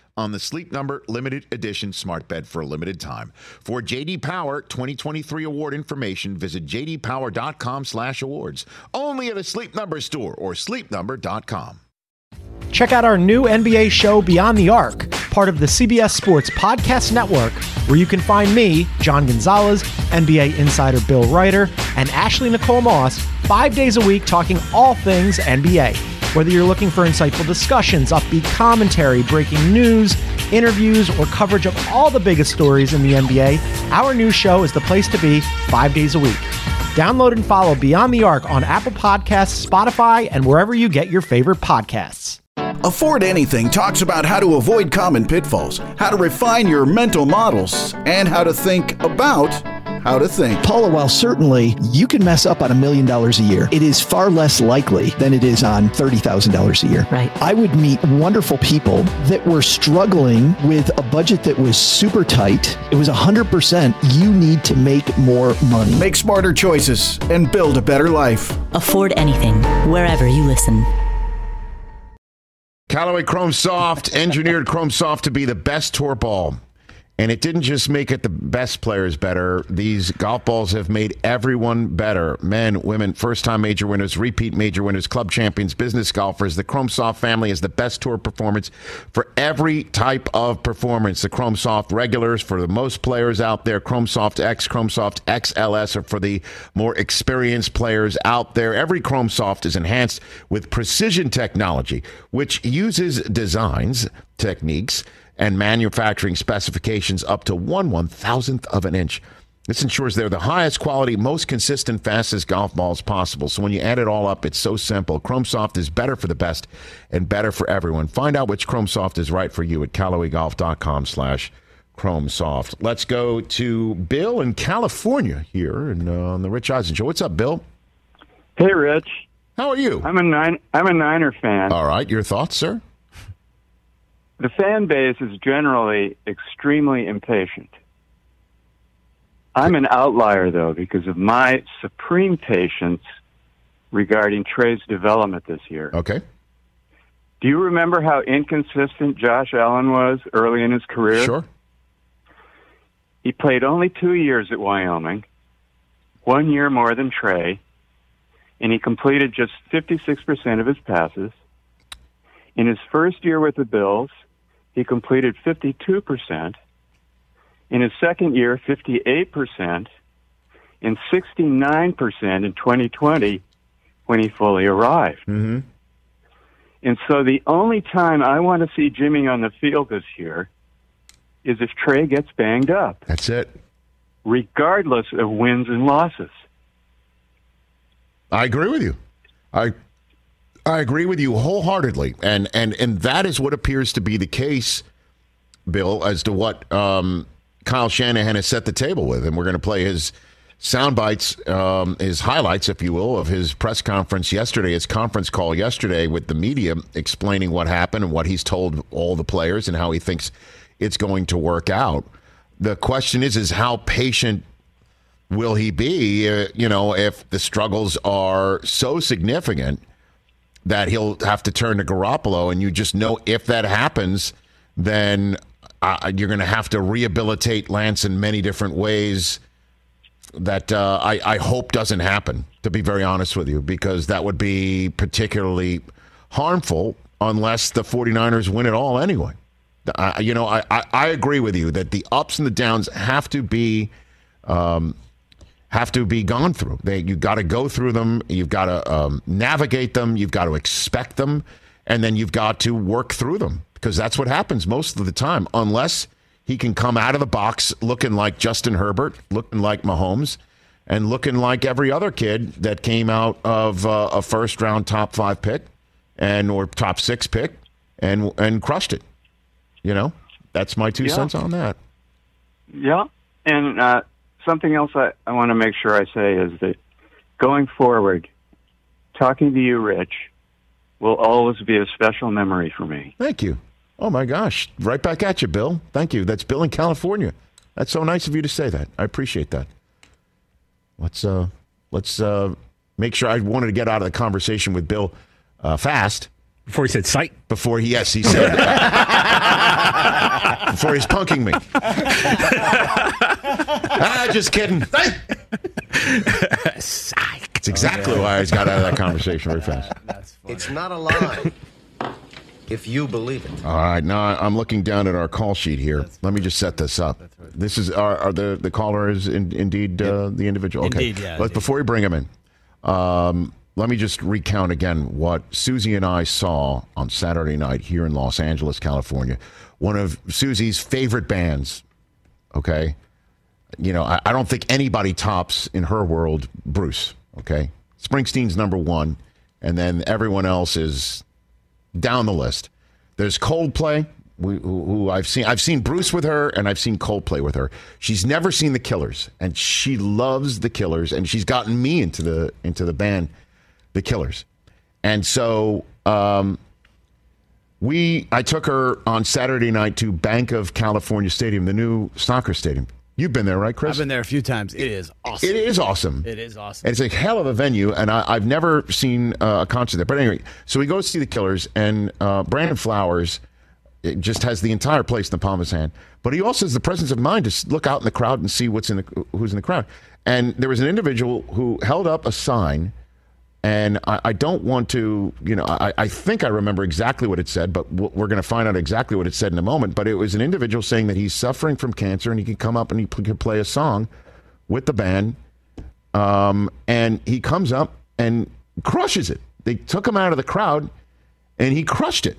on the Sleep Number limited edition smart bed for a limited time. For JD Power 2023 award information, visit jdpower.com/awards. Only at a Sleep Number store or sleepnumber.com. Check out our new NBA show Beyond the Arc, part of the CBS Sports Podcast Network, where you can find me, John Gonzalez, NBA insider Bill Reiter, and Ashley Nicole Moss 5 days a week talking all things NBA. Whether you're looking for insightful discussions, upbeat commentary, breaking news, interviews, or coverage of all the biggest stories in the NBA, our new show is the place to be five days a week. Download and follow Beyond the Arc on Apple Podcasts, Spotify, and wherever you get your favorite podcasts. Afford Anything talks about how to avoid common pitfalls, how to refine your mental models, and how to think about how to think. Paula, while certainly you can mess up on a million dollars a year, it is far less likely than it is on $30,000 a year. Right. I would meet wonderful people that were struggling with a budget that was super tight. It was 100% you need to make more money. Make smarter choices and build a better life. Afford anything, wherever you listen. Callaway Chrome Soft engineered Chrome Soft to be the best tour ball. And it didn't just make it the best players better. These golf balls have made everyone better. Men, women, first time major winners, repeat major winners, club champions, business golfers. The Chrome Soft family is the best tour performance for every type of performance. The Chrome Soft regulars for the most players out there. Chrome Soft X, Chrome Soft XLS are for the more experienced players out there. Every Chrome Soft is enhanced with precision technology, which uses designs, techniques, and manufacturing specifications up to one one thousandth of an inch. This ensures they're the highest quality, most consistent, fastest golf balls possible. So when you add it all up, it's so simple. Chrome Soft is better for the best and better for everyone. Find out which Chrome Soft is right for you at CallawayGolf.com slash Chrome Soft. Let's go to Bill in California here and uh, on the Rich Eisen Show. What's up, Bill? Hey, Rich. How are you? I'm a nine. I'm a Niner fan. All right, your thoughts, sir? The fan base is generally extremely impatient. I'm an outlier, though, because of my supreme patience regarding Trey's development this year. Okay. Do you remember how inconsistent Josh Allen was early in his career? Sure. He played only two years at Wyoming, one year more than Trey, and he completed just 56% of his passes. In his first year with the Bills, he completed 52%. In his second year, 58%, and 69% in 2020 when he fully arrived. Mm-hmm. And so the only time I want to see Jimmy on the field this year is if Trey gets banged up, That's it. regardless of wins and losses. I agree with you. I I agree with you wholeheartedly, and and and that is what appears to be the case, Bill, as to what um, Kyle Shanahan has set the table with, and we're going to play his sound bites, um, his highlights, if you will, of his press conference yesterday, his conference call yesterday with the media, explaining what happened and what he's told all the players and how he thinks it's going to work out. The question is, is how patient will he be? Uh, you know, if the struggles are so significant that he'll have to turn to Garoppolo, and you just know if that happens, then uh, you're going to have to rehabilitate Lance in many different ways. That uh, I, I hope doesn't happen. To be very honest with you, because that would be particularly harmful unless the 49ers win it all anyway. I, you know, I, I, I agree with you that the ups and the downs have to be um, have to be gone through. They you got to go through them. You've got to um, navigate them. You've got to expect them, and then you've got to work through them because that's what happens most of the time. Unless he can come out of the box looking like Justin Herbert, looking like Mahomes, and looking like every other kid that came out of uh, a first round top five pick and or top six pick and and crushed it. You know, that's my two Yeah. cents on that. Yeah. And uh, something else I, I want to make sure I say is that going forward, talking to you, Rich, will always be a special memory for me. Thank you. Oh my gosh, right back at you, Bill. Thank you. That's Bill in California. That's so nice of you to say that. I appreciate that. Let's uh let's uh make sure I wanted to get out of the conversation with Bill uh, fast. Before he said sight. Before he yes, he said before he's punking me. ah, just kidding. It's exactly why I got out of that conversation very fast. It's not a lie if you believe it. All right, now I'm looking down at our call sheet here. Let me just set this up. This is our, our the the caller is in, indeed uh, the individual. Okay, Indeed, yeah, But before we bring him in, um, let me just recount again what Susie and I saw on Saturday night here in Los Angeles, California. One of Susie's favorite bands. Okay, you know I, I don't think anybody tops in her world Bruce. Okay, Springsteen's number one, and then everyone else is down the list. There's Coldplay, who, who I've seen. I've seen Bruce with her, and I've seen Coldplay with her. She's never seen the Killers, and she loves the Killers, and she's gotten me into the into the band, the Killers, and so um, we. I took her on Saturday night to Bank of California Stadium, the new soccer stadium. You've been there, right, Chris? I've been there a few times. It is awesome. It is awesome. It is awesome. And it's a hell of a venue, and I, I've never seen uh, a concert there. But anyway, so we go see the Killers, and uh, Brandon Flowers it just has the entire place in the palm of his hand. But he also has the presence of mind to look out in the crowd and see what's in the who's in the crowd. And there was an individual who held up a sign, and I, I don't want to, you know, I, I think I remember exactly what it said, but we're going to find out exactly what it said in a moment. But it was an individual saying that he's suffering from cancer, and he can come up and he could play a song with the band um, and he comes up and crushes it. They took him out of the crowd, and he crushed it.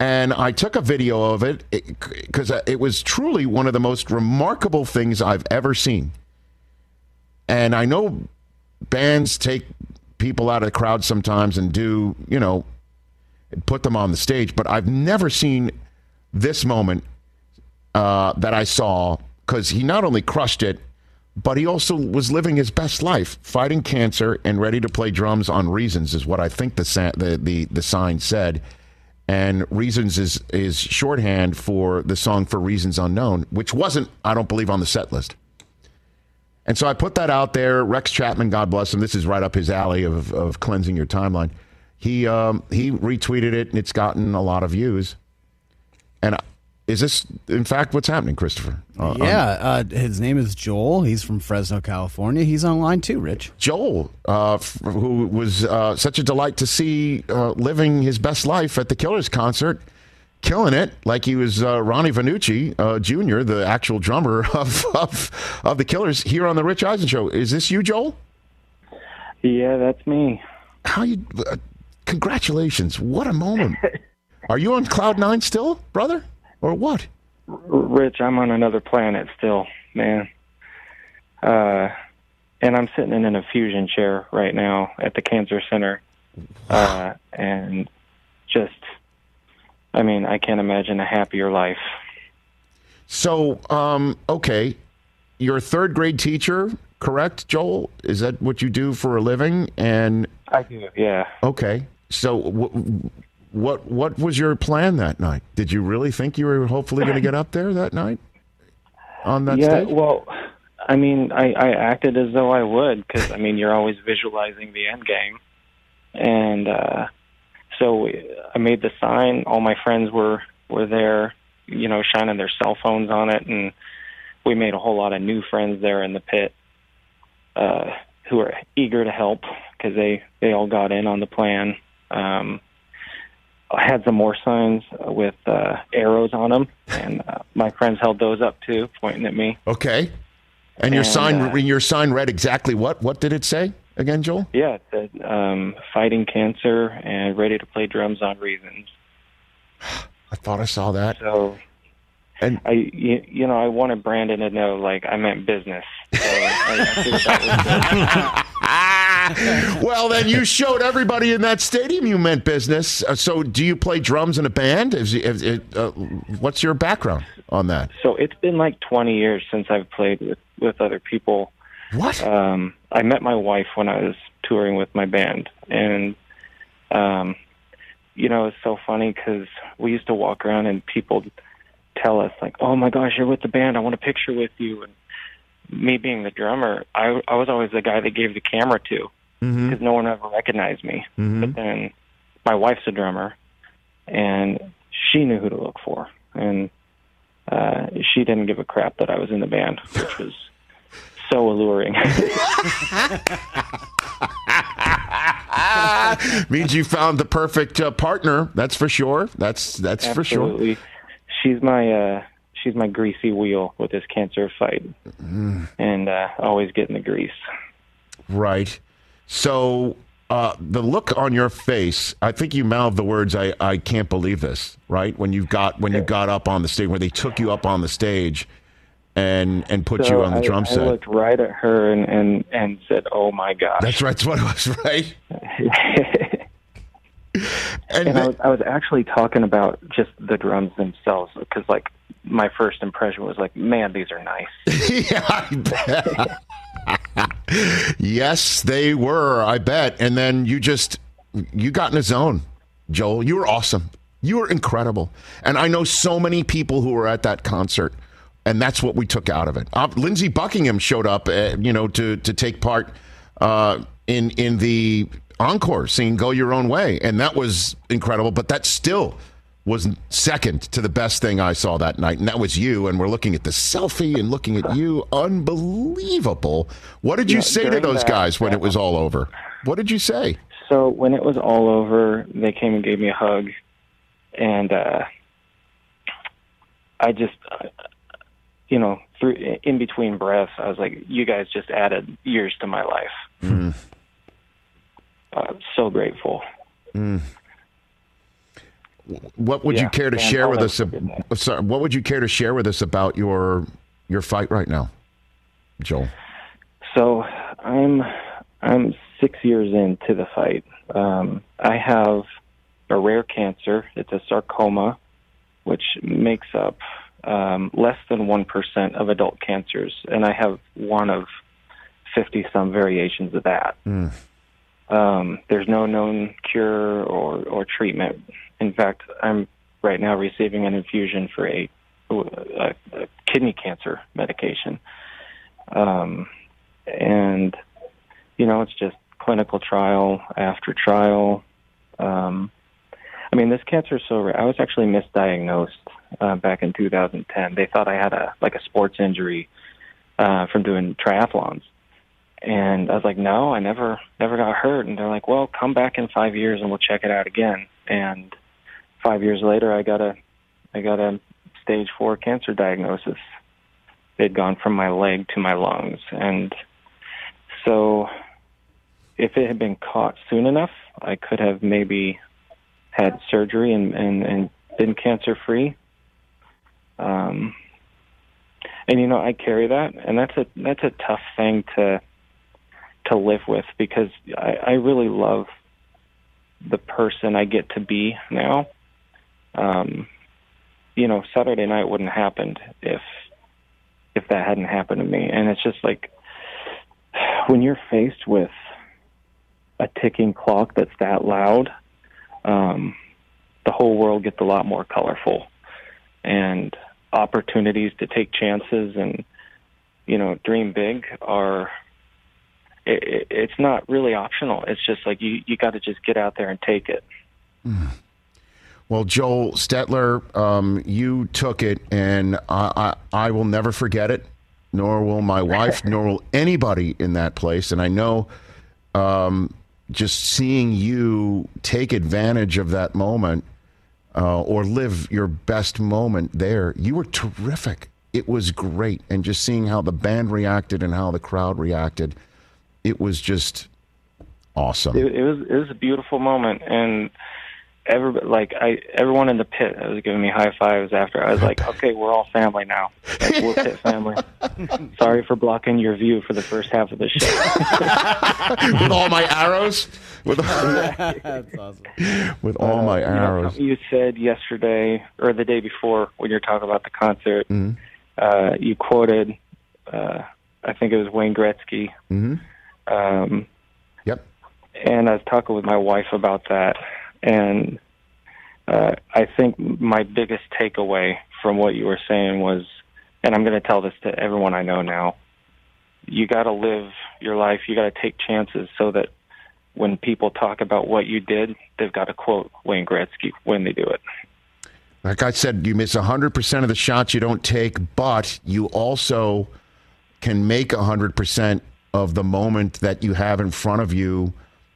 And I took a video of it because it was truly one of the most remarkable things I've ever seen. And I know bands take people out of the crowd sometimes and do, you know, put them on the stage, but I've never seen this moment uh, that I saw because he not only crushed it, but he also was living his best life, fighting cancer and ready to play drums on Reasons, is what I think the the the, the sign said. And Reasons is is shorthand for the song for Reasons Unknown, which wasn't, I don't believe, on the set list. And so I put that out there. Rex Chapman, God bless him, this is right up his alley of, of cleansing your timeline. He um, he retweeted it, and it's gotten a lot of views. And is this, in fact, what's happening, Christopher? Uh, yeah, uh, his name is Joel. He's from Fresno, California. He's online too, Rich. Joel, uh, f- who was uh, such a delight to see uh, living his best life at the Killers concert, killing it like he was uh, Ronnie Vannucci uh, Jr., the actual drummer of, of of the Killers here on the Rich Eisen Show. Is this you, Joel? Yeah, that's me. How you? Uh, congratulations! What a moment. Are you on cloud nine still, brother, or what? R- Rich, I'm on another planet still, man. Uh, and I'm sitting in an infusion chair right now at the cancer center. Uh, and just, I mean, I can't imagine a happier life. So, um, okay, you're a third grade teacher, correct, Joel? Is that what you do for a living? And I do, yeah. Okay, so w- what what was your plan that night? Did you really think you were hopefully going to get up there that night on that yeah, stage? well, I mean, I, I acted as though I would because I mean, you're always visualizing the end game, and uh, so I made the sign. All my friends were were there, you know, shining their cell phones on it, and we made a whole lot of new friends there in the pit, uh, who were eager to help because they they all got in on the plan. Um, I had some more signs with uh, arrows on them, and uh, my friends held those up too, pointing at me. Okay. And your And, sign, uh, your sign read exactly what? What did it say again, Joel? Yeah, said um, fighting cancer and ready to play drums on reasons. I thought I saw that. So, and I, you, you know, I wanted Brandon to know like I meant business. So I, I figured that was well, then you showed everybody in that stadium you meant business. Uh, so, do you play drums in a band? Is, is, is, uh, what's your background on that? So it's been like 20 years since I've played with with other people. What? Um, I met my wife when I was touring with my band, and um, you know it's so funny because we used to walk around and people tell us like, "Oh my gosh, you're with the band. I want a picture with you." And me being the drummer, I I was always the guy they gave the camera to Mm-hmm. because no one ever recognized me. Mhm. But then my wife's a drummer, and she knew who to look for, and uh, she didn't give a crap that I was in the band, which was so alluring. Means you found the perfect uh, partner. That's for sure. That's that's for sure. Absolutely. She's my uh, she's my greasy wheel with this cancer fight, Mm. and uh, always getting the grease. Right. So uh, the look on your face, I think you mouthed the words, I, I can't believe this, right? When you got when you got up on the stage, where they took you up on the stage and and put so you on the I, drum set. I looked right at her and and and said, "Oh my gosh!" That's right. That's what it was, right? and I was, I was actually talking about just the drums themselves because, like, my first impression was like, "Man, these are nice." yeah, I bet. yes, they were. I bet. And then you just you got in a zone, Joel. You were awesome. You were incredible. And I know so many people who were at that concert, and that's what we took out of it. Uh, Lindsey Buckingham showed up, uh, you know, to to take part uh, in in the encore scene, "Go Your Own Way," and that was incredible. But that still was second to the best thing I saw that night, and that was you. And we're looking at the selfie and looking at you. Unbelievable. What did you Yeah, say to those that- guys when it was all over? What did you say? So when it was all over, they came and gave me a hug, and uh, I just, you know, through in between breaths, I was like, "You guys just added years to my life." Mm. Uh, so grateful. Mm. What would you care to man, share with us? ab- Sorry, what would you care to share with us about your your fight right now, Joel? So I'm I'm six years into the fight. Um, I have a rare cancer. It's a sarcoma, which makes up um, less than one percent of adult cancers, and I have one of fifty some variations of that. Mm. Um, there's no known cure or, or treatment. In fact, I'm right now receiving an infusion for a, a, a kidney cancer medication. Um, and, you know, it's just clinical trial after trial. Um, I mean, this cancer is so rare. I was actually misdiagnosed uh, back in 2010. They thought I had a like a sports injury uh, from doing triathlons. And I was like, no, I never, never got hurt. And they're like, well, come back in five years and we'll check it out again. And five years later, I got a, I got a stage four cancer diagnosis. They'd gone from my leg to my lungs, and so if it had been caught soon enough, I could have maybe had surgery and and, and been cancer free. Um, and you know, I carry that, and that's a that's a tough thing to to live with because I, I really love the person I get to be now. Um, you know, Saturday night wouldn't have happened if if that hadn't happened to me. And it's just like when you're faced with a ticking clock that's that loud, um, the whole world gets a lot more colorful and opportunities to take chances and you know dream big are it, it, it's not really optional. It's just like you you got to just get out there and take it. Well, Joel Stetler, um, you took it, and I, I, I will never forget it, nor will my wife, nor will anybody in that place. And I know um, just seeing you take advantage of that moment uh, or live your best moment there. You were terrific. It was great, and just seeing how the band reacted and how the crowd reacted, it was just awesome. It, it was it was a beautiful moment, and every like I everyone in the pit was giving me high fives after. I was like, okay, we're all family now. Like, we're pit family. Sorry for blocking your view for the first half of the show. with all my arrows, with That's awesome. with all my You know, arrows. you said yesterday or the day before when you were talking about the concert. Mhm. Uh, you quoted, uh, I think it was Wayne Gretzky. Mhm. Um, yep. And I was talking with my wife about that, and uh, I think my biggest takeaway from what you were saying was, and I'm going to tell this to everyone I know now. You got to live your life. You got to take chances so that when people talk about what you did, they've got to quote Wayne Gretzky when they do it. Like I said, you miss 100% of the shots you don't take, but you also can make 100% of the moment that you have in front of you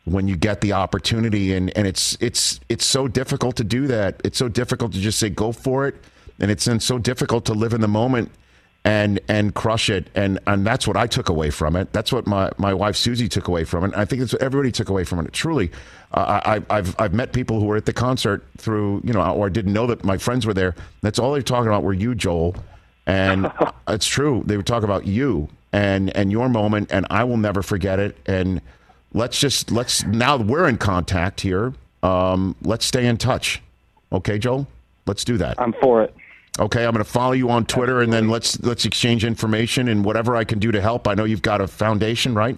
when you get the opportunity and, and it's it's it's so difficult to do that. It's so difficult to just say go for it and it's then so difficult to live in the moment and and crush it and and that's what I took away from it. That's what my, my wife Susie took away from it. I think that's what everybody took away from it. Truly, uh, I I've I've met people who were at the concert through you know or didn't know that my friends were there. That's all they're talking about were you, Joel, and it's true. They were talking about you and and your moment, and I will never forget it. And let's just let's now we're in contact here. Um, let's stay in touch. Okay, Joel. Let's do that. I'm for it. Okay, I'm going to follow you on Twitter, and then let's let's exchange information and whatever I can do to help. I know you've got a foundation, right?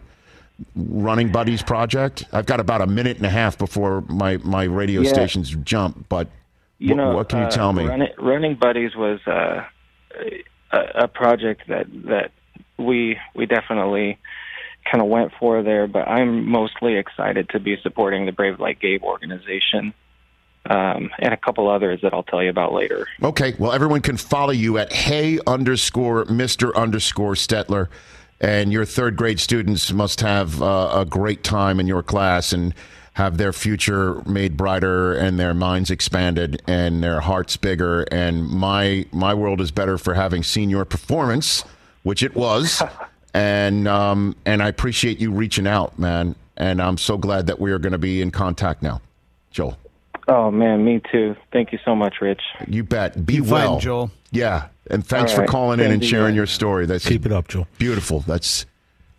Running Buddies Project. I've got about a minute and a half before my my radio Yeah. stations jump. But You know, what can you uh, tell me? Running, Running Buddies was uh, a, a project that that we we definitely kind of went for there. But I'm mostly excited to be supporting the Brave Like Gabe organization um, and a couple others that I'll tell you about later. Okay, well, everyone can follow you at hey underscore Mr. underscore Stetler. And your third grade students must have uh, a great time in your class and have their future made brighter and their minds expanded and their hearts bigger. And my my world is better for having seen your performance, which it was. and um, and I appreciate you reaching out, man. And I'm so glad that we are going to be in contact now, Joel. Oh man, me too. Thank you so much, Rich. You bet. Be Keep fighting, well, Joel. Yeah, and thanks All for right. calling in and to you. sharing your story. That's Keep it up, Joel. beautiful. That's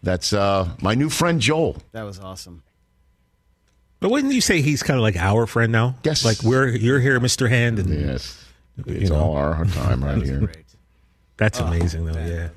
that's uh, my new friend Joel. That was awesome. But wouldn't you say he's kind of like our friend now? Yes. Like we're you're here, Mr. Hand, and Yes, you it's know, all our time right here. that's amazing though. Yeah.